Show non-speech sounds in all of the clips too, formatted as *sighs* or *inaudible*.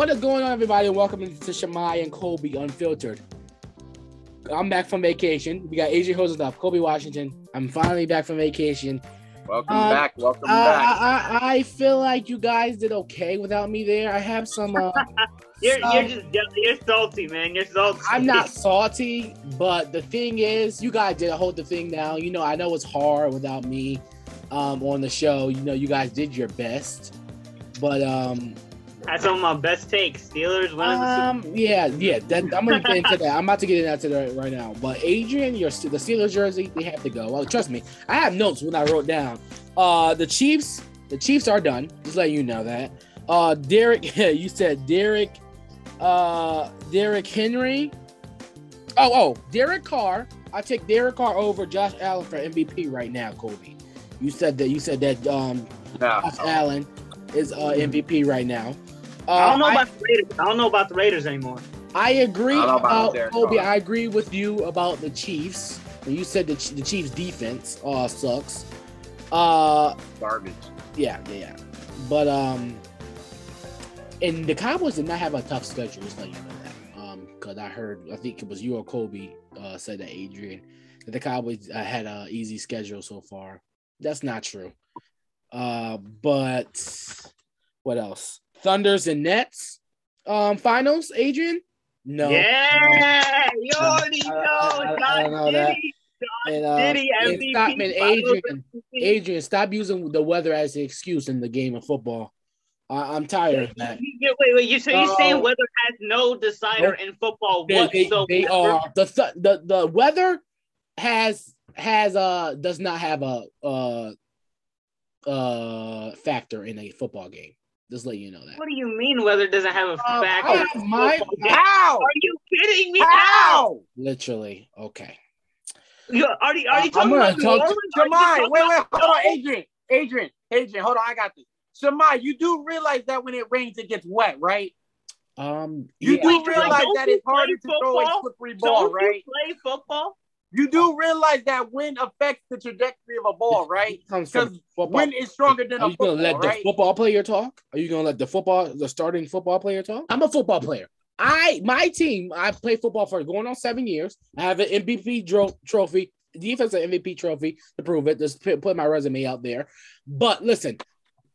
What is going on, everybody? Welcome to Shimei and Kobei Unfiltered. I'm back from vacation. We got AJ Hoses up, Kobei Washington. I'm finally back from vacation. Welcome Um, back. Welcome Uh, back. I, I I feel like you guys did okay without me there. I have some. Uh, *laughs* You're, some- you're just you're salty, man. You're salty. I'm not *laughs* salty, but the thing is, you guys did hold the thing down. You know, I know it's hard without me um, on the show. You know, you guys did your best, but um, That's some of my best takes. Steelers winning the Super um, yeah, yeah. That, I'm gonna get into *laughs* that. I'm about to get into that right now. But Adrian, your the Steelers jersey, they have to go. Well, trust me, I have notes when I wrote down. Uh, the Chiefs, the Chiefs are done. Just let you know that. Uh, Derek, *laughs* you said Derek, uh, Derek Henry. Oh, oh, Derek Carr. I take Derek Carr over Josh Allen for MVP right now, Kobei. You said that. You said that. Um, No. Josh Allen is uh, MVP right now. Uh, I don't know I- about the Raiders. I don't know about the Raiders anymore. I agree I about about Derek Kobei. I agree with you about the Chiefs. You said the, the Chiefs defense uh sucks. Uh Garbage. yeah, yeah, yeah. But um and the Cowboys did not have a tough schedule, just let you know that. Um, because I heard I think it was you or Kobei uh said that Adrian that the Cowboys uh, had a easy schedule so far. That's not true. Uh, but what else? Thunders and Nets. Um, finals, Adrian? No. Yeah, you already know. I- I- I don't know John. Diddy. And, uh, Diddy and stop, man, Adrian, Adrian, stop using the weather as an excuse in the game of football. I, I'm tired of that. Yeah, wait, wait. You so you're Oh. saying weather has no decider in football They, they, whatsoever? they are the th- the the weather has has uh does not have a uh uh factor in a football game. Just let you know that. What do you mean weather doesn't have a factor? I in have my- football? How? Are you kidding me? How? How? Literally, okay. You, are you, are you I'm talking gonna about New talk to- Orleans? Are you Shimei, wait, wait, about- hold on, Adrian. Adrian, Adrian, hold on, I got this. Shimei, you do realize that when it rains, it gets wet, right? Um, You yeah, do realize don't that it's harder play to throw a football? slippery ball, Don't right? you play football? You do oh. realize that wind affects the trajectory of a ball, right? it comes from Because football. wind is stronger than Are a you gonna football, let the football player talk? Are you gonna let the football, the starting football player talk? I'm a football player. I my team, I play football for going on seven years. I have an MVP dro- trophy, defensive MVP trophy to prove it. Just put, put my resume out there. But listen,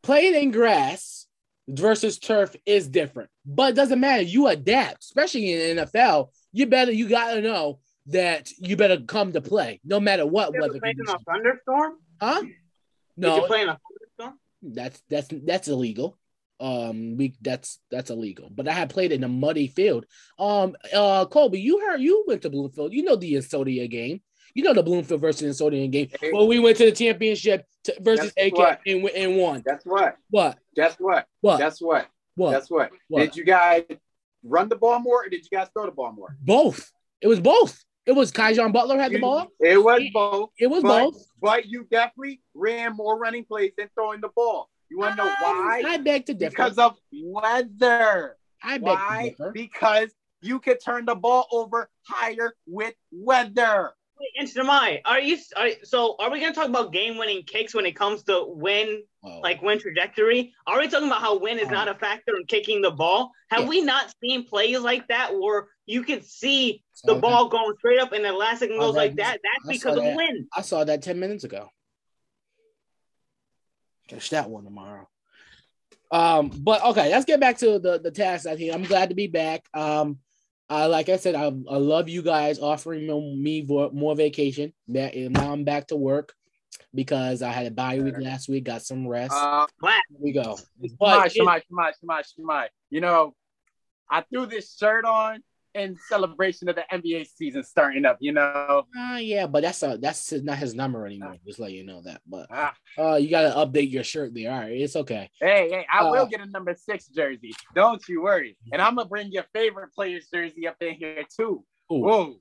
playing in grass versus turf is different. But it doesn't matter. You adapt, especially in NFL. You better you gotta know that you better come to play, no matter what You weather played in a thunderstorm? Huh? Did No, you play in a thunderstorm? that's that's that's illegal. Um, we that's that's illegal. But I had played in a muddy field. Um, uh, Kobei, you heard you went to Bloomfield. You know the Insodia game. You know the Bloomfield versus Insodia game. Hey. Well, we went to the championship to, versus AK what? and, and won. Guess what? What? Guess what? What? Guess what? what? Guess what? What? Did you guys run the ball more or did you guys throw the ball more? both. It was both. It was Kaijon Butler had the ball. It was both. It was but, both. But you definitely ran more running plays than throwing the ball. You want to know why? I beg to differ. Because of weather. I beg to Why? differ. Because you could turn the ball over higher with weather. And Shimei, are you are, so? Are we gonna talk about game-winning kicks when it comes to win, Oh. like win trajectory? Are we talking about how win is Oh. not a factor in kicking the ball? Have Yeah. we not seen plays like that where you could see the that. ball going straight up and the last second goes that. like that? That's I because saw of that. wind. I saw that 10 minutes ago. Catch that one tomorrow. Um, but okay, let's get back to the, the task at hand. I'm glad to be back. Um, uh, like I said, I, I love you guys offering me, me more vacation. That now I'm back to work because I had a bye week last week, got some rest. Uh, Here we go. Shimei, But it- Shimei, Shimei, Shimei, Shimei. You know, I threw this shirt on in celebration of the NBA season starting up, you know. uh, yeah, but that's a that's not his number anymore. Just let you know that. But Ah, uh, you gotta update your shirt there. All right, it's okay. hey, hey, I Uh, will get a number six jersey. Don't you worry. And I'm gonna bring your favorite player's jersey up in here too. Ooh. Whoa.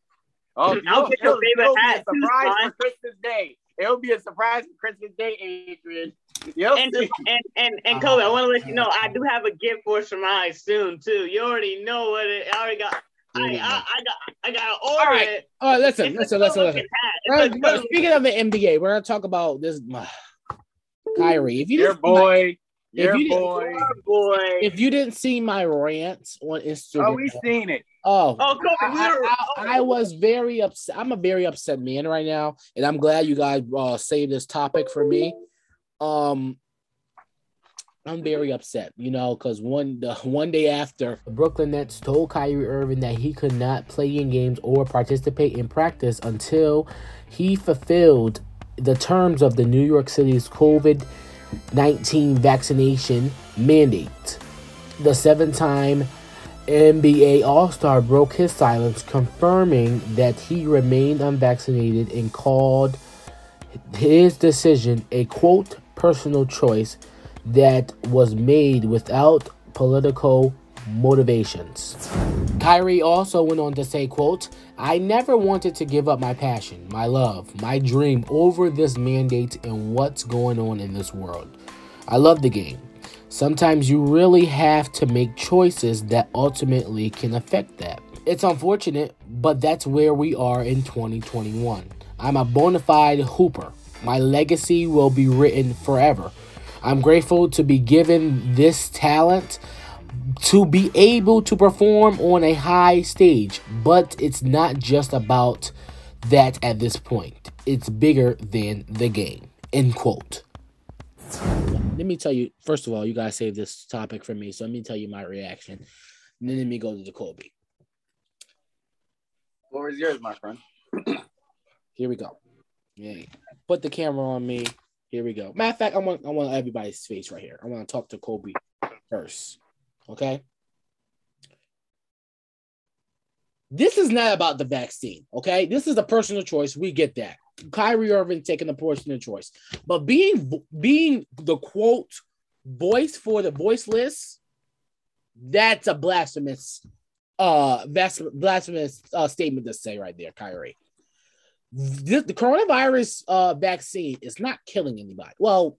Oh, I'll it'll- get your favorite it'll be hat a too, surprise Slime. for Christmas Day. It'll be a surprise for Christmas Day, Adrian. You'll And, and and and Kobei, I want to let you know I do have a gift for Shimei soon too. You already know what it. I already got. I, I, I got. I got to order right. it. All right, listen, It's a listen, listen, good-looking listen. hat. All right, It's a but speaking of the NBA, we're gonna talk about this. *sighs* Kyrie, if you Your just boy, Your if you, boy. Didn't, boy. if you didn't see my rants on Instagram, Oh, we seen it. oh, Oh, Kobei, we I. I- I was very upset. I'm a very upset man right now, and I'm glad you guys uh, saved this topic for me. Um, I'm very upset, you know, because one the *laughs* one day after the Brooklyn Nets told Kyrie Irving that he could not play in games or participate in practice until he fulfilled the terms of the New York City's COVID 19 vaccination mandate. The seven time NBA All Star broke his silence, confirming that he remained unvaccinated and called his decision a quote personal choice that was made without political motivations. Kyrie also went on to say, quote, I never wanted to give up my passion, my love, my dream over this mandate and what's going on in this world. I love the game. Sometimes you really have to make choices that ultimately can affect that. It's unfortunate, but that's where we are in 2021. I'm a bona fide hooper. My legacy will be written forever. I'm grateful to be given this talent to be able to perform on a high stage, but it's not just about that at this point. It's bigger than the game. End quote. Let me tell you, first of all, you guys saved this topic for me, so let me tell you my reaction. And then let me go to the Kobei. Floor is yours, my friend. Here we go. Yeah. Put the camera on me. Here we go. Matter of fact, I want I want everybody's face right here. I want to talk to Kobei first. Okay. This is not about the vaccine. Okay. This is a personal choice. We get that. Kyrie Irving taking the personal choice. But being being the quote voice for the voiceless, that's a blasphemous uh blasphemous uh, statement to say right there, Kyrie the, the coronavirus uh, vaccine is not killing anybody. Well,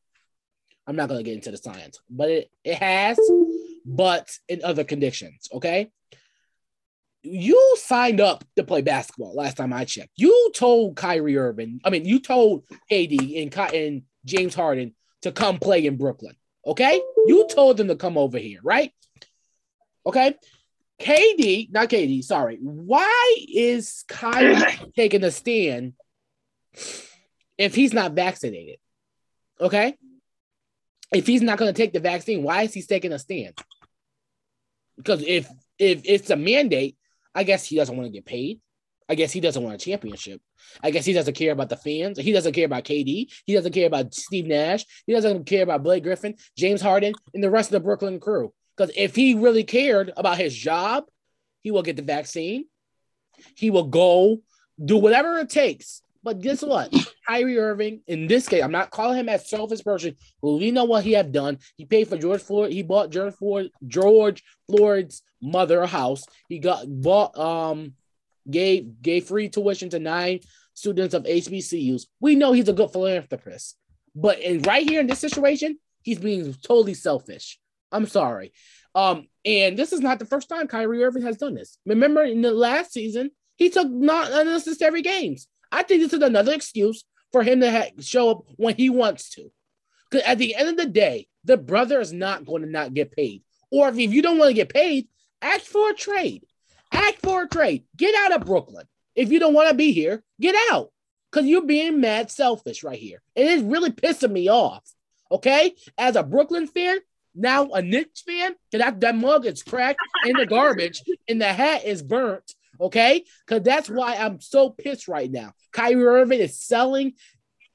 I'm not going to get into the science, but it, it has, but in other conditions. Okay. You signed up to play basketball last time I checked. You told Kyrie Irving, I mean, you told KD and, and James Harden to come play in Brooklyn. Okay. You told them to come over here, right? Okay. KD, not KD, sorry. Why is Kyrie *clears throat* taking a stand if he's not vaccinated? Okay. If he's not going to take the vaccine, why is he taking a stand? Because if if it's a mandate, I guess he doesn't want to get paid. I guess he doesn't want a championship. I guess he doesn't care about the fans. He doesn't care about KD. He doesn't care about Steve Nash. He doesn't care about Blake Griffin, James Harden, and the rest of the Brooklyn crew. Because if he really cared about his job, he will get the vaccine. He will go do whatever it takes. But guess what? Kyrie Irving, in this case, I'm not calling him a selfish person. We know what he have done. He paid for George Floyd. He bought George Floyd, George Floyd's mother a house. He got bought um gave gave free tuition to nine students of HBCUs. We know he's a good philanthropist. But in right here in this situation, he's being totally selfish. I'm sorry. Um, and this is not the first time Kyrie Irving has done this. Remember in the last season, he took not unnecessary games. I think this is another excuse for him to ha- show up when he wants to. Because at the end of the day, the brother is not going to not get paid. Or if, if you don't want to get paid, ask for a trade. Ask for a trade. Get out of Brooklyn. If you don't want to be here, get out. Because you're being mad selfish right here. And it's really pissing me off. Okay? As a Brooklyn fan, now a Knicks fan, that, that mug is cracked in the garbage and the hat is burnt. Okay? Because that's why I'm so pissed right now. Kyrie Irving is selling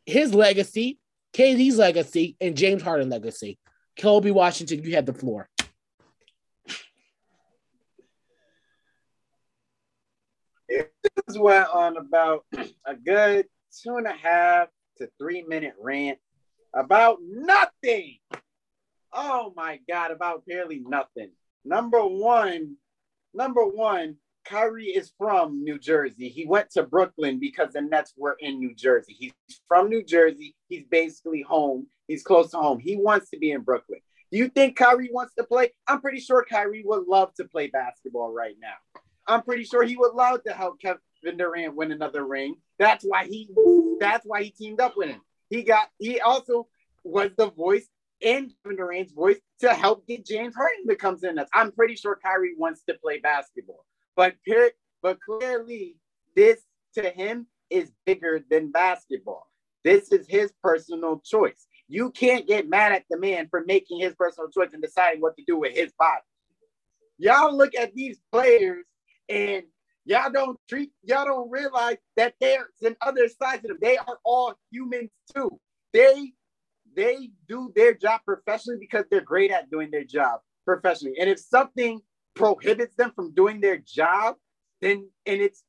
his legacy, KD's legacy, and James Harden legacy. Kobei Washington, you have the floor. This went on about a good two and a half to three minute rant about nothing. Oh my God, about barely nothing. Number one, number one, Kyrie is from New Jersey. He went to Brooklyn because the Nets were in New Jersey. He's from New Jersey. He's basically home. He's close to home. He wants to be in Brooklyn. Do you think Kyrie wants to play? I'm pretty sure Kyrie would love to play basketball right now. I'm pretty sure he would love to help Kevin Durant win another ring. That's why he that's why he teamed up with him. He got he also was the voice in Kevin Durant's voice to help get James Harden to come in. Us. I'm pretty sure Kyrie wants to play basketball, but but clearly this to him is bigger than basketball. This is his personal choice. You can't get mad at the man for making his personal choice and deciding what to do with his body. Y'all look at these players and y'all don't treat, y'all don't realize that there's an other side to them. They are all humans too. They they do their job professionally because they're great at doing their job professionally. And if something prohibits them from doing their job, then and it's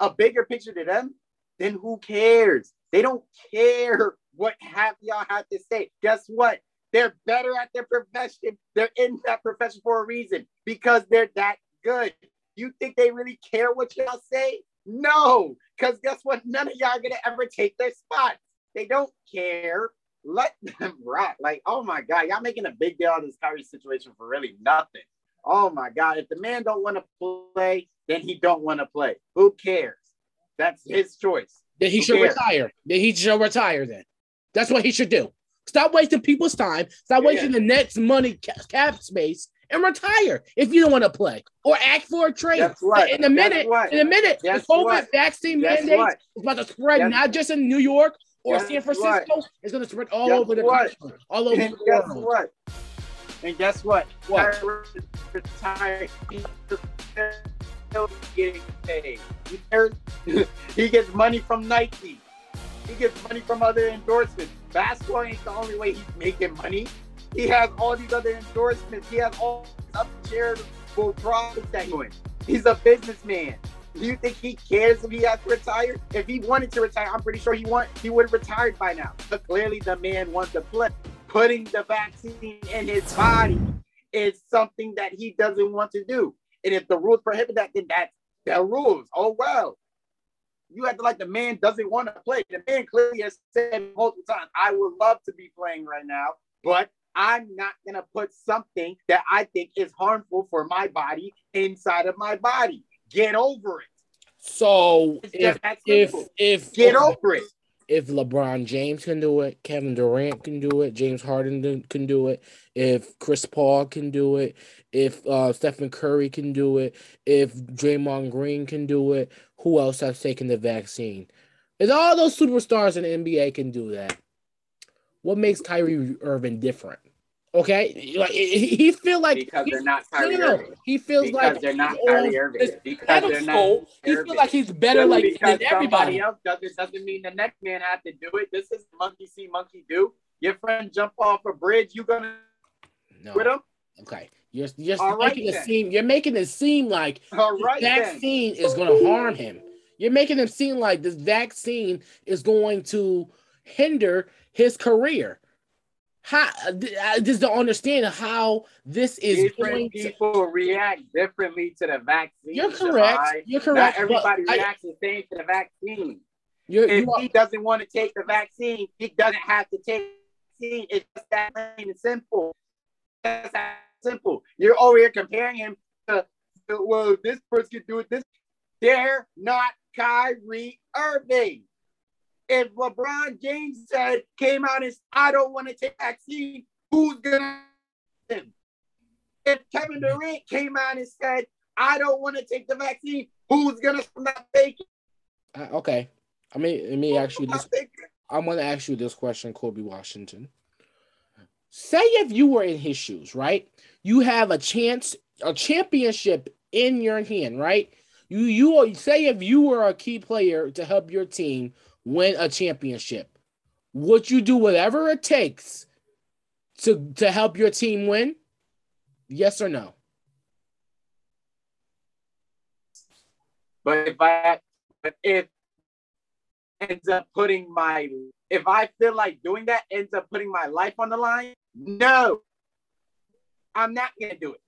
a bigger picture to them, then who cares? They don't care what have y'all have to say. Guess what? They're better at their profession. They're in that profession for a reason because they're that good. You think they really care what y'all say? No, because guess what? None of y'all are gonna ever take their spots. They don't care. Let them *laughs* rock. Like, oh my God, y'all making a big deal of this Kyrie situation for really nothing. Oh my God, if the man don't want to play, then he don't want to play. Who cares? That's his choice. Then he Who should cares? retire. Then he should retire. Then that's what he should do. Stop wasting people's time. Stop Yeah. wasting the Nets' money cap space and retire if you don't want to play or ask for a trade. Guess what? In a minute, what? in a minute, Guess the COVID what? vaccine Guess mandate what? is about to spread Guess- not just in New York or Guess San Francisco. It's going to spread all Guess over the what? country, all over And the guess world. what? And guess what? What? Retired. Getting paid. He gets money from Nike. He gets money from other endorsements. Basketball ain't the only way he's making money. He has all these other endorsements. He has all these other charitable profits that he's doing. He's a businessman. Do you think he cares if he has to retire? If he wanted to retire, I'm pretty sure he want he would have retired by now. But clearly the man wants to play. Putting the vaccine in his body is something that he doesn't want to do. And if the rules prohibit that, then that's the rules. Oh well. You have to like the man doesn't want to play. The man clearly has said multiple times, I would love to be playing right now, but I'm not gonna put something that I think is harmful for my body inside of my body. Get over it. So if if if Get okay, over it. if LeBron James can do it, Kevin Durant can do it, James Harden do- can do it, if Chris Paul can do it, if uh, Stephen Curry can do it, if Draymond Green can do it, who else has taken the vaccine? If all those superstars in the NBA can do that, what makes Kyrie Irving different? Okay, like he feel like Because they're not Kyrie no. Irving. He feels Because like they're not he's Kyrie Irving. Because they're not pedestal. He feels like he's better like because than everybody. else does it doesn't mean the next man had to do it. This is monkey see, monkey do. Your friend jump off a bridge, you gonna No. with him? Okay, you're you're All right making it then. seem you're making it seem like All right this then. vaccine is going to harm him. You're making him seem like this vaccine is going to hinder his career. How I just don't understand how this is Different going to. people react differently to the vaccine. You're correct. You're correct. but everybody I- reacts the same to the vaccine. you're, If you are, he doesn't want to take the vaccine, he doesn't have to take the vaccine. It's just that plain and simple. That's that simple. You're over here comparing him to, to, well, this person can do it. This they're not Kyrie Irving. If LeBron James said came out and said, I don't want to take vaccine, who's gonna him? If Kevin Durant came out and said, I don't want to take the vaccine, who's gonna not take it? uh, okay. I mean, let me ask you this. Not take it? I'm to ask you this question, Kobei Washington. Say if you were in his shoes, right? You have a chance, a championship in your hand, right? You you say if you were a key player to help your team win a championship, would you do whatever it takes to to help your team win? Yes or no? But if I, but if ends up putting my, if I feel like doing that ends up putting my life on the line, no, I'm not gonna do it.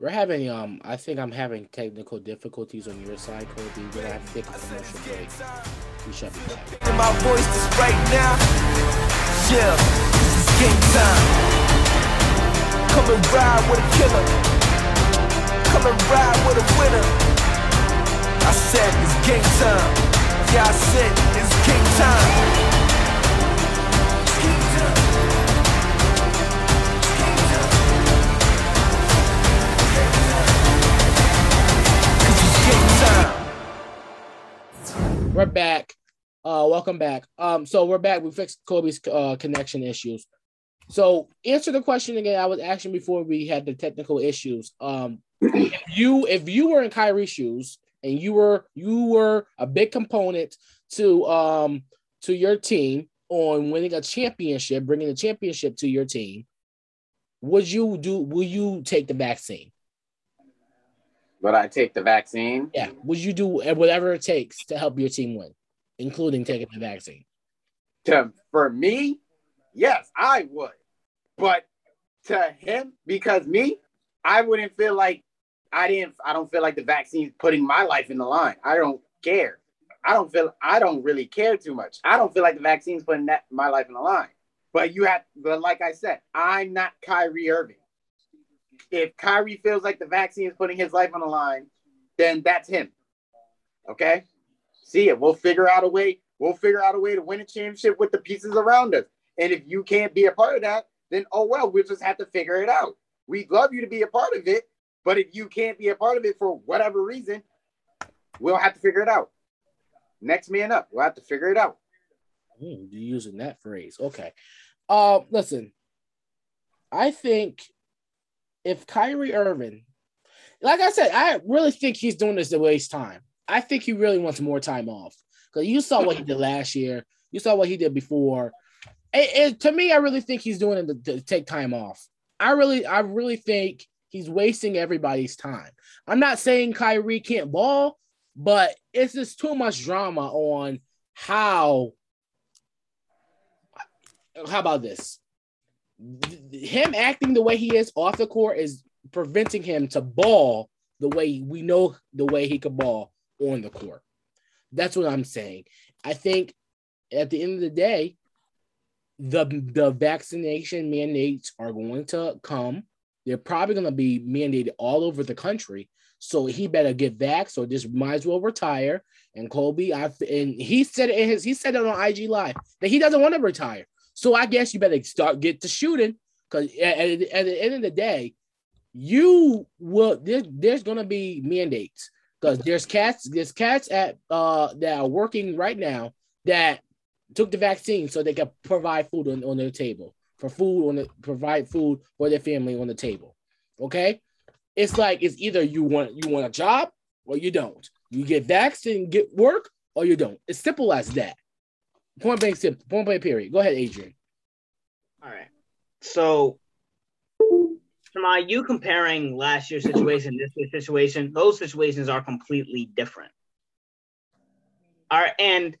We're having um I think I'm having technical difficulties on your side, Kobei. We're gonna have to take a commercial break. We shall be back. my voice this right now. Yeah, this is game time. Come and ride with a killer. Come and ride with a winner. I said it's game time. Yeah, I said it's game time. We're back. Uh, welcome back. Um, so we're back. We fixed Kobei's uh, connection issues. So answer the question again. I was asking before we had the technical issues. Um, if you if you were in Kyrie's shoes and you were you were a big component to um to your team on winning a championship, bringing a championship to your team, would you do? Will you take the vaccine? Would I take the vaccine? Yeah. Would you do whatever it takes to help your team win, including taking the vaccine? To for me, yes, I would. But to him, because me, I wouldn't feel like I didn't. I don't feel like the vaccine's putting my life in the line. I don't care. I don't feel. I don't really care too much. I don't feel like the vaccine's putting that my life in the line. But you have. But like I said, I'm not Kyrie Irving. If Kyrie feels like the vaccine is putting his life on the line, then that's him. Okay. See it. We'll figure out a way. We'll figure out a way to win a championship with the pieces around us. And if you can't be a part of that, then oh well, we'll just have to figure it out. We'd love you to be a part of it, but if you can't be a part of it for whatever reason, we'll have to figure it out. Next man up, we'll have to figure it out. Mm, you're using that phrase. Okay. Uh, listen, I think if Kyrie Irving, like I said, I really think he's doing this to waste time. I think he really wants more time off because you saw what he did last year. You saw what he did before. It, to me, I really think he's doing it to, to take time off. I really, I really think he's wasting everybody's time. I'm not saying Kyrie can't ball, but it's just too much drama on how. How about this? Him acting the way he is off the court is preventing him to ball the way we know the way he could ball on the court. That's what I'm saying. I think at the end of the day, the the vaccination mandates are going to come. They're probably going to be mandated all over the country. So he better get back. So just might as well retire. And Kobei, I and he said it in his he said it on IG Live that he doesn't want to retire. So I guess you better start get to shooting because at, at, the end of the day, you will there, there's gonna be mandates because there's cats there's cats at uh that are working right now that took the vaccine so they can provide food on, on their table for food on the provide food for their family on the table. Okay, it's like it's either you want you want a job or you don't. You get vaccinated, get work, or you don't. It's simple as that. Point blank. Point blank period. Go ahead, Adrian. All right. So, Shimei, you comparing last year's situation, this year's situation, those situations are completely different. All right, and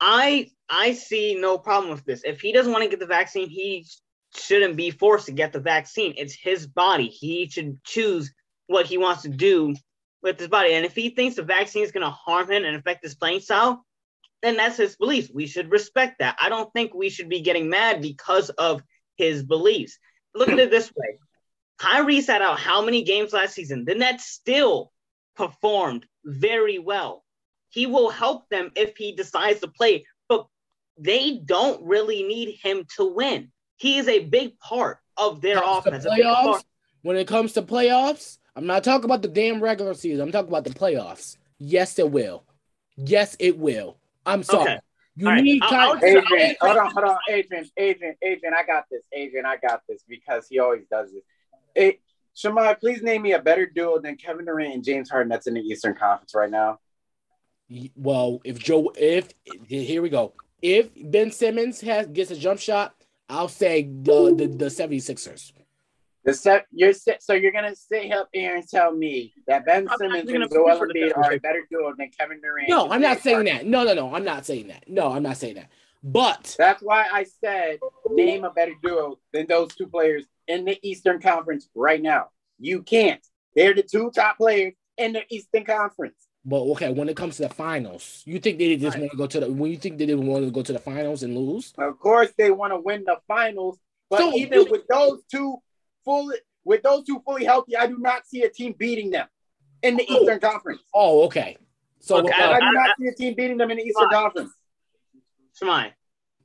I I see no problem with this. If he doesn't want to get the vaccine, he shouldn't be forced to get the vaccine. It's his body. He should choose what he wants to do with his body. And if he thinks the vaccine is going to harm him and affect his playing style, then that's his beliefs. We should respect that. I don't think we should be getting mad because of his beliefs. Look at it this way Kyrie sat out how many games last season? The Nets still performed very well. He will help them if he decides to play, but they don't really need him to win. He is a big part of their offense. Playoffs, when it comes to playoffs, I'm not talking about the damn regular season. I'm talking about the playoffs. Yes, it will. Yes, it will. I'm sorry. Okay. You All need right. time. Adrian, hold on, hold on, Adrian, Adrian, Adrian. I got this. Adrian, I got this because he always does this. Hey, Shimei, please name me a better duo than Kevin Durant and James Harden that's in the Eastern Conference right now. Well, if Joe, if here we go, if Ben Simmons has gets a jump shot, I'll say the the, the 76ers. The set you're so you're gonna sit up here and tell me that Ben Simmons and Joel Embiid are a better duo than Kevin Durant. No, I'm not saying that. No, no, no, I'm not saying that. No, I'm not saying that. But that's why I said name a better duo than those two players in the Eastern Conference right now. You can't. They're the two top players in the Eastern Conference. But okay, when it comes to the finals, you think they just right. want to go to the when you think they didn't want to go to the finals and lose? Of course they want to win the finals, but so, even with those two fully with those two fully healthy, I do not see a team beating them in the oh. Eastern Conference. Oh, okay. So okay, I, uh, I, do not I, see a team beating them in the Eastern Conference. Smile.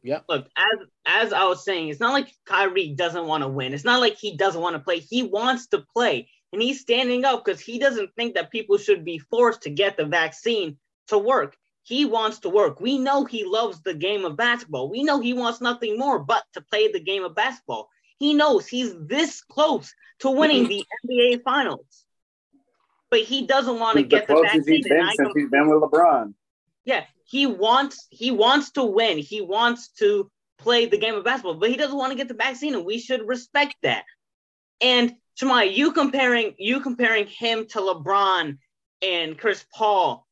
Yeah. Look, as as I was saying, it's not like Kyrie doesn't want to win. It's not like he doesn't want to play. He wants to play, and he's standing up because he doesn't think that people should be forced to get the vaccine to work. he wants to work. We know he loves the game of basketball. We know he wants nothing more but to play the game of basketball. He knows he's this close to winning mm-hmm. the NBA Finals, but he doesn't want to the get the closest vaccine. he's been since he's been with LeBron. yeah, he wants he wants to win. He wants to play the game of basketball, but he doesn't want to get the vaccine, and we should respect that. And Shimei, you comparing you comparing him to LeBron and Chris Paul.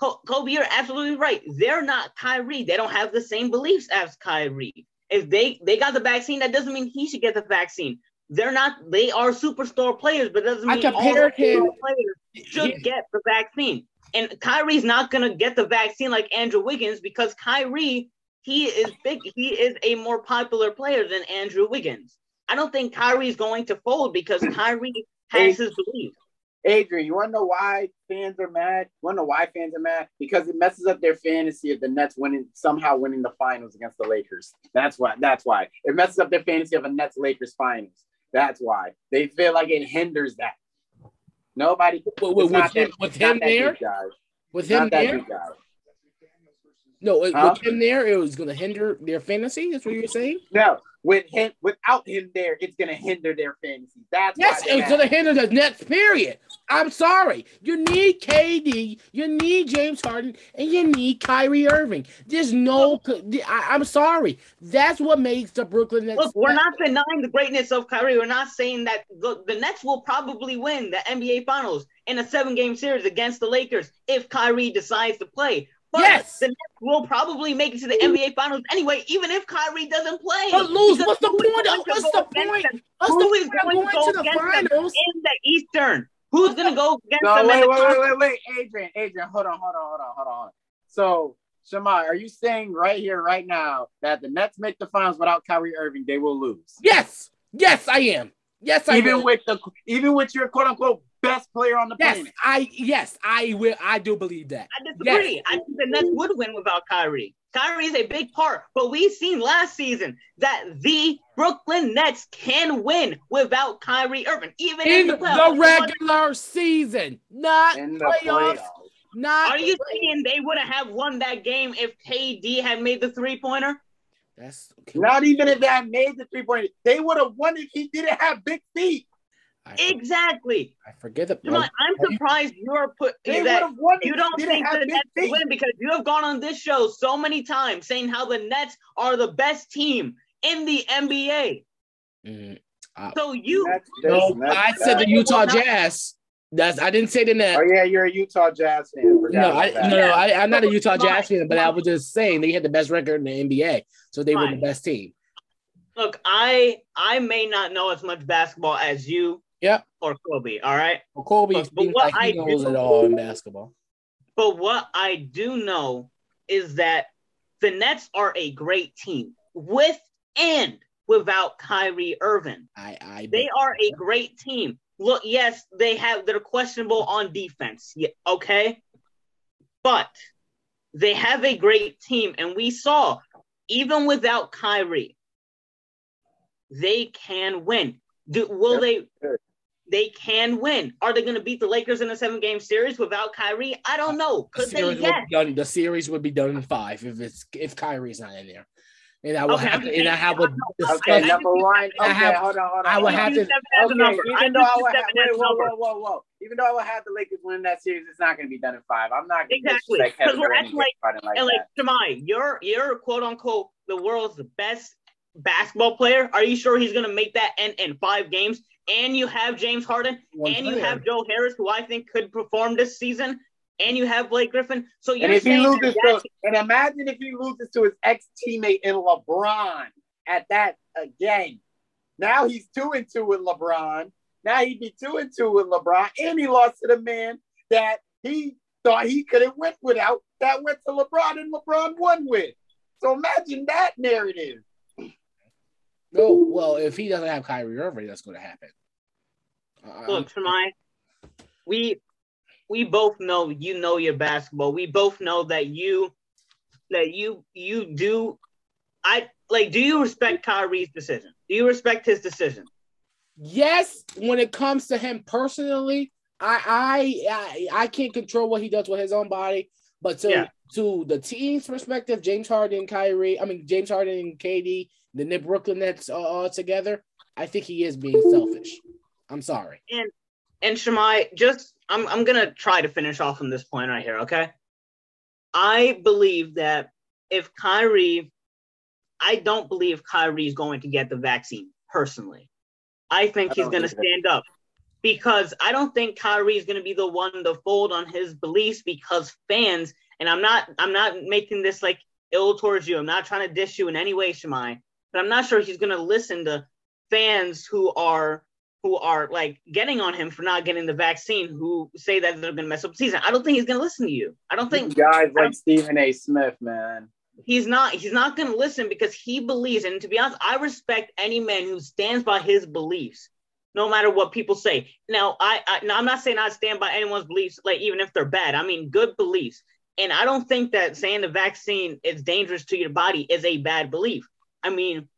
Kobei, you're absolutely right. They're not Kyrie. They don't have the same beliefs as Kyrie. If they they got the vaccine, that doesn't mean he should get the vaccine. They're not. They are superstar players, but it doesn't I mean all compared him- players should He- get the vaccine. And Kyrie's not gonna get the vaccine like Andrew Wiggins because Kyrie, he is big, he is a more popular player than Andrew Wiggins. I don't think Kyrie's going to fold because Kyrie has his beliefs. Adrian, you want to know why fans are mad? You want to know why fans are mad? Because it messes up their fantasy of the Nets winning somehow winning the finals against the Lakers. That's why. That's why it messes up their fantasy of a Nets Lakers finals. That's why they feel like it hinders that. Nobody. With- with not him- with him there? With him there, no, with him there, it was going to hinder their fantasy. That's what you're saying. No, with him, without him there, it's gonna hinder their fantasy. That's Yes, why they're it's going to mad. hinder the Nets. Period. I'm sorry. You need KD, you need James Harden, and you need Kyrie Irving. There's no. I, I'm sorry. That's what makes the Brooklyn Nets. Look, we're not denying the greatness of Kyrie. We're not saying that the, the Nets will probably win the NBA Finals in a seven game series against the Lakers if Kyrie decides to play. But Yes. the Nets will probably make it to the NBA Finals anyway, even if Kyrie doesn't play. But lose. What's the point? going Of, what's the point? them What's Who the point of going going to go to the finals? in the Eastern? Who's going to go against No, them? in wait, the wait, wait, wait, wait, Adrian, Adrian, hold on, hold on, hold on, hold on. So, Shimei, are you saying right here, right now, that the Nets make the finals without Kyrie Irving, they will lose? Yes. Yes, I am. Yes, I even will. with the even with your quote unquote best player on the Yes, planet. I yes, I will. I do believe that. I disagree. I think the Nets would win without Kyrie. Kyrie is a big part, but we've seen last season that the Brooklyn Nets can win without Kyrie Irving, even in, In the the playoffs. regular season, not In the playoffs. playoffs. Not. Are you saying they wouldn't have won that game if KD had made the three pointer? That's okay. Not even if they had made the three point, they would have won if he didn't have big feet. I, Exactly. I forget the. Come I'm surprised you're put They would that have won you don't think have the Nets feet. win because you have gone on this show so many times saying how the Nets are the best team in the NBA. Mm, So you That's- no, that's- I said the Utah Jazz. That's I didn't say the Nets. Oh yeah, you're a Utah Jazz fan. Forgot No, I, no, no, I, I'm not a Utah Jazz fan, but I was just saying they had the best record in the NBA, so they were the best team. look, I I may not know as much basketball as you Yep. or Kobei, all right? Well, Kobei But- but what like he I knows do- it all in basketball. But what I do know is that the Nets are a great team with and without Kyrie Irving. I, I They are a great team. Look, yes, they have they're questionable on defense. Yeah, okay. But they have a great team, and we saw even without Kyrie, they can win. Do, will Yep. they? They can win. Are they going to beat the Lakers in a seven-game series without Kyrie? I don't know. the Could they? series, Yes. would be done, the series would be done in five if it's if Kyrie's not in there, and I would Okay, have I'm to, and I saying- have a discuss. Okay, I- number one. I Okay, have- hold on, hold on. I would have to- seven as a Okay, number. I even though use I would have, seven as wait, a whoa, whoa, whoa, whoa. Even though I would have the Lakers win that series, it's not going to be done in five. I'm not going to Exactly, disrespect 'cause Kevin we're Durant acting like- and like and like that. Jamai, you're you're quote unquote the world's best basketball player. Are you sure he's gonna make that end in five games? And you have James Harden, One and you have Joe Harris, who I think could perform this season, and you have Blake Griffin. So you're And if he loses to, and imagine if he loses to his ex teammate in LeBron at that again. Now he's two and two with LeBron. Now he'd be two and two with LeBron, and he lost to the man that he thought he couldn't win without. That went to LeBron, and LeBron won with. So imagine that narrative. No, well, if he doesn't have Kyrie Irving, that's going to happen. Uh, look, Jamai, we we both know you know your basketball. We both know that you that you you do. I like. Do you respect Kyrie's decision? Do you respect his decision? yes, when it comes to him personally, I, I I I can't control what he does with his own body, But to Yeah. to the team's perspective, James Harden, and Kyrie, I mean James Harden and KD, the Nip Brooklyn Nets uh, all together, I think he is being selfish. I'm sorry. And and Shimei, just I'm I'm gonna try to finish off on this point right here, okay? I believe that if Kyrie, I don't believe Kyrie is going to get the vaccine personally. I think I he's gonna stand up because I don't think Kyrie is gonna be the one to fold on his beliefs because fans, and I'm not I'm not making this like ill towards you. I'm not trying to dish you in any way, Shimei, but I'm not sure he's gonna listen to fans who are who are like getting on him for not getting the vaccine, who say that they're going to mess up the season. I don't think he's going to listen to you. I don't think guys like Stephen A. Smith, man. he's not. He's not going to listen because he believes. And to be honest, I respect any man who stands by his beliefs, no matter what people say. Now, I, I now I'm not saying I stand by anyone's beliefs, like even if they're bad. I mean, good beliefs. And I don't think that saying the vaccine is dangerous to your body is a bad belief. I mean,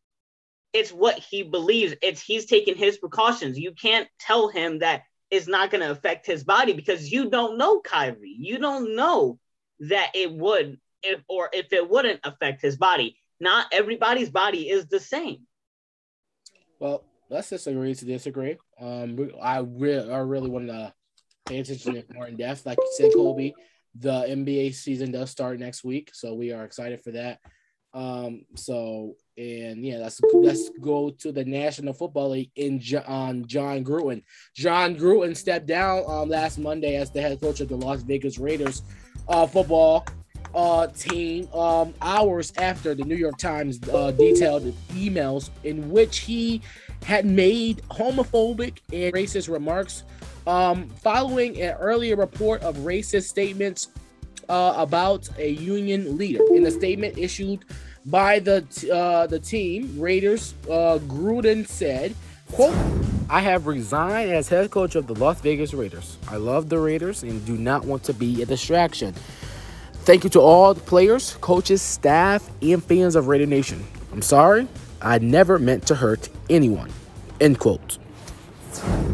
it's what he believes. It's he's taking his precautions. You can't tell him that it's not going to affect his body because you don't know Kyrie. You don't know that it would if or if it wouldn't affect his body. Not everybody's body is the same. Well, let's disagree to disagree. Um, I really, I really want to pay attention to it more in depth. Like you said, Kobei, the NBA season does start next week, so we are excited for that. Um, so and yeah, let's let's go to the National Football League in on John Gruden. John Gruden stepped down um last Monday as the head coach of the Las Vegas Raiders uh football uh team um hours after the New York Times uh detailed emails in which he had made homophobic and racist remarks um following an earlier report of racist statements uh, about a union leader in a statement issued by the uh, the team Raiders. Uh, Gruden said, "quote I have resigned as head coach of the Las Vegas Raiders. I love the Raiders and do not want to be a distraction. Thank you to all the players, coaches, staff, and fans of Raider Nation. I'm sorry, I never meant to hurt anyone." End quote.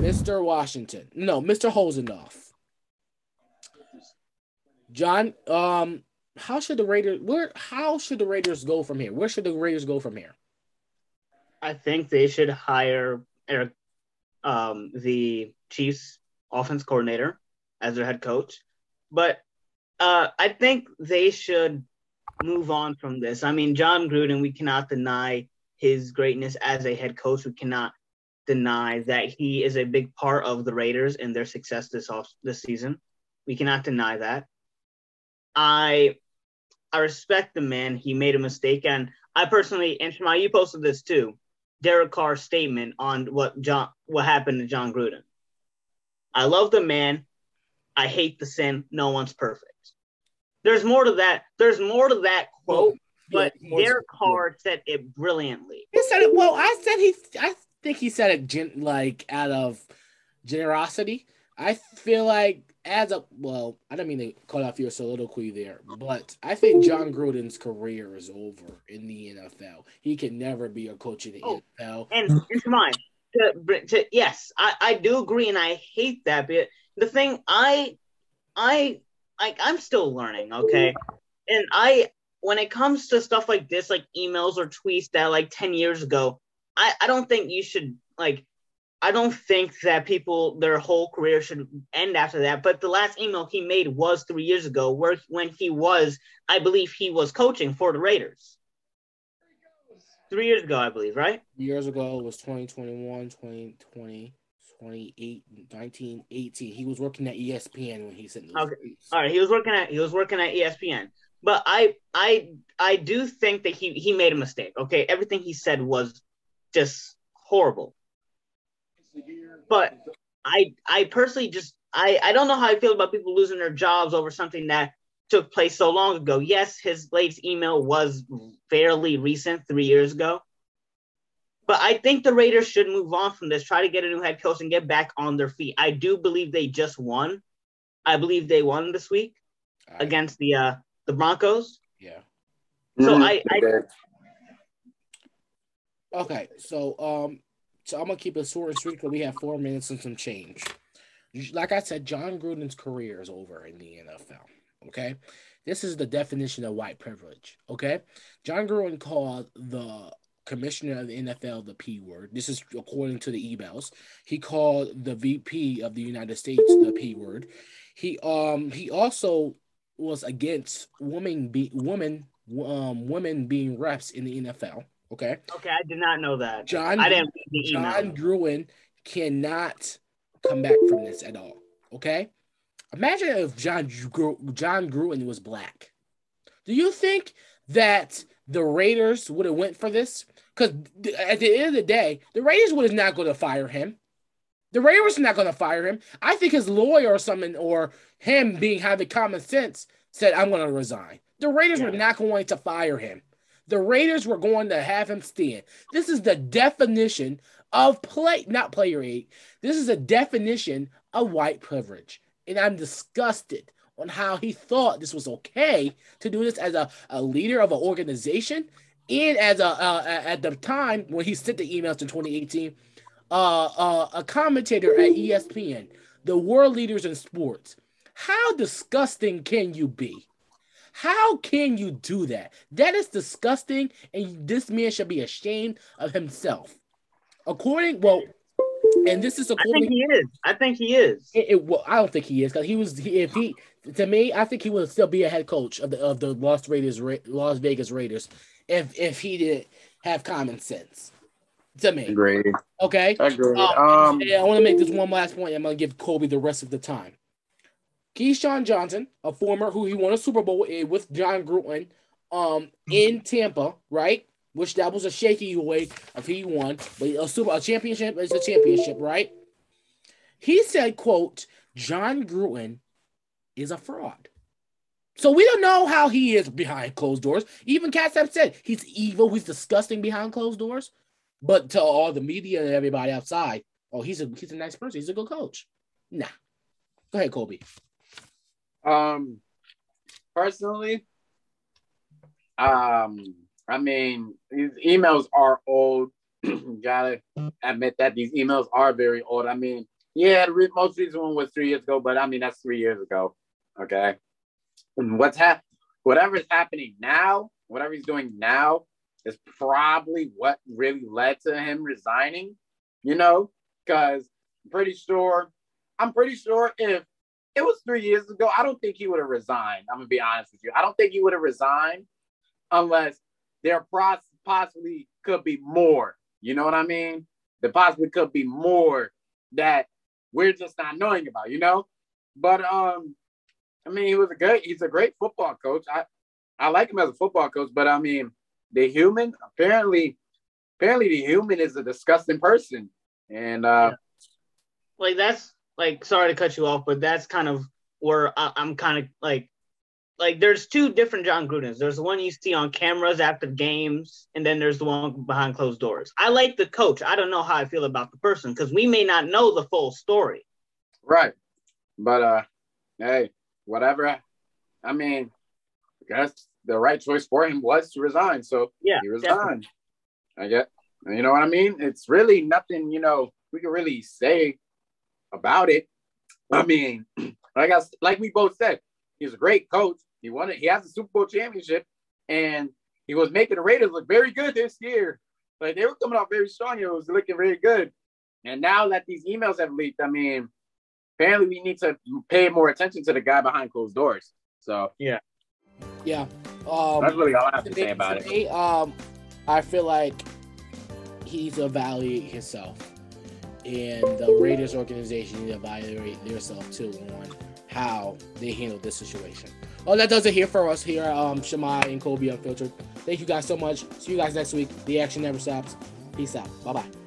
Mr. Washington, no, Mr. Hosendorf. John, um, how should the Raiders where how should the Raiders go from here? Where should the Raiders go from here? I think they should hire Eric, um, the Chiefs offense coordinator as their head coach. But uh, I think they should move on from this. I mean, John Gruden, we cannot deny his greatness as a head coach. We cannot deny that he is a big part of the Raiders and their success this off this season. We cannot deny that. I I respect the man. He made a mistake, and I personally, and Shema, you posted this too. Derek Carr's statement on what John what happened to John Gruden. I love the man. I hate the sin. No one's perfect. There's more to that. There's more to that quote, but Yeah, Derek Carr said it brilliantly. He said it. Well, I said he. I think he said it gen, like out of generosity. I feel like as a well, I don't mean to cut off your soliloquy there, but I think John Gruden's career is over in the NFL. He can never be a coach in the Oh. NFL. And it's mine. To, to, yes, I, I do agree, and I hate that. But the thing, I, I, like, I'm still learning. Okay, and I, when it comes to stuff like this, like emails or tweets that like ten years ago, I, I don't think you should like. I don't think that people their whole career should end after that. But the last email he made was three years ago, where when he was, I believe he was coaching for the Raiders. Three years ago, I believe, right? Years ago, was 2021, 2020, 28, 19, 18. He was working at ESPN when he sent Okay. All right, he was working at he was working at ESPN. But I I I do think that he he made a mistake. Okay, everything he said was just horrible. But I I personally just I I don't know how I feel about people losing their jobs over something that took place so long ago. Yes, his latest email was fairly recent, three years ago. But I think the Raiders should move on from this, try to get a new head coach and get back on their feet. I do believe they just won. I believe they won this week All right. against the uh the Broncos. Yeah. So Mhm, I- I- Okay, so um, so I'm gonna keep it short and sweet because we have four minutes and some change. Like I said, Jon Gruden's career is over in the NFL. Okay, This is the definition of white privilege. Okay, Jon Gruden called the commissioner of the NFL the P word. This is according to the emails. He called the VP of the United States the P word. He um he also was against women be women um women being refs in the NFL. Okay. Okay, I did not know that. John I didn't read the email. Jon Gruden cannot come back from this at all. Okay. Imagine if John Jon Gruden was black. Do you think that the Raiders would have went for this? Because at the end of the day, the Raiders would have not going to fire him. The Raiders are not going to fire him. I think his lawyer or something, or him being having common sense, said, "I'm going to resign." The Raiders were not going to fire him. The Raiders were going to have him stand. This is the definition of play, not player eight. This is a definition of white privilege. And I'm disgusted on how he thought this was okay to do this as a, a leader of an organization and as a at the time when he sent the emails in 2018, uh, uh, a commentator at ESPN, the world leaders in sports. How disgusting can you be? How can you do that? That is disgusting, and this man should be ashamed of himself. According, well, and this is I think he is. I think he is. It, it- well, I don't think he is because he was. He, if he, to me, I think he would still be a head coach of the of the Las Raiders, Ra- Las Vegas Raiders, if if he did have common sense. To me, Agreed. okay. Agreed. Um, Um, Yeah, I want to make this one last point. I'm gonna give Kobei the rest of the time. Keyshawn Johnson, a former who he won a Super Bowl with, with Jon Gruden, um, in Tampa, right? Which that was a shaky way of he won, but a super a championship is a championship, right? He said, "quote Jon Gruden is a fraud." So we don't know how he is behind closed doors. Even Cats have said he's evil, he's disgusting behind closed doors. But to all the media and everybody outside, oh, he's a he's a nice person. He's a good coach. Nah. Go ahead, Kobei. Um, personally, um, I mean, these emails are old. *clears throat* Gotta admit that these emails are very old. I mean, yeah, the most recent one was three years ago, but I mean that's three years ago. Okay, what's hap- whatever's happening now, whatever he's doing now, is probably what really led to him resigning. You know, because I'm pretty sure, I'm pretty sure if it was three years ago. I don't think he would have resigned. I'm gonna be honest with you. I don't think he would have resigned unless there possibly could be more. You know what I mean? There possibly could be more that we're just not knowing about. You know, but um, I mean, he was a good. He's a great football coach. I I like him as a football coach, but I mean, the human apparently, apparently the human is a disgusting person, and uh, like that's like sorry to cut you off, but that's kind of where I, I'm kind of like like there's two different Jon Grudens. There's the one you see on cameras after games, and then there's the one behind closed doors. I like the coach. I don't know how I feel about the person because we may not know the full story. Right. But uh hey, whatever. I mean, I guess the right choice for him was to resign. So Yeah, he resigned. I get you know what I mean? It's really nothing, you know, we can really say about it. I mean, *clears throat* like I like we both said, he's a great coach. He won it, he has a Super Bowl championship, and he was making the Raiders look very good this year. Like they were coming out very strong. It was looking very good. And now that these emails have leaked, I mean, apparently we need to pay more attention to the guy behind closed doors. So Yeah. Yeah. Um, that's really all I have to to say me- about to it. me, um, I feel like he's needs to evaluate himself, and the Raiders organization need to evaluate themselves too on how they handle this situation. Well, that does it here for us here, um, Shimei and Kobei Unfiltered. Thank you guys so much. See you guys next week. The action never stops. Peace out. Bye bye.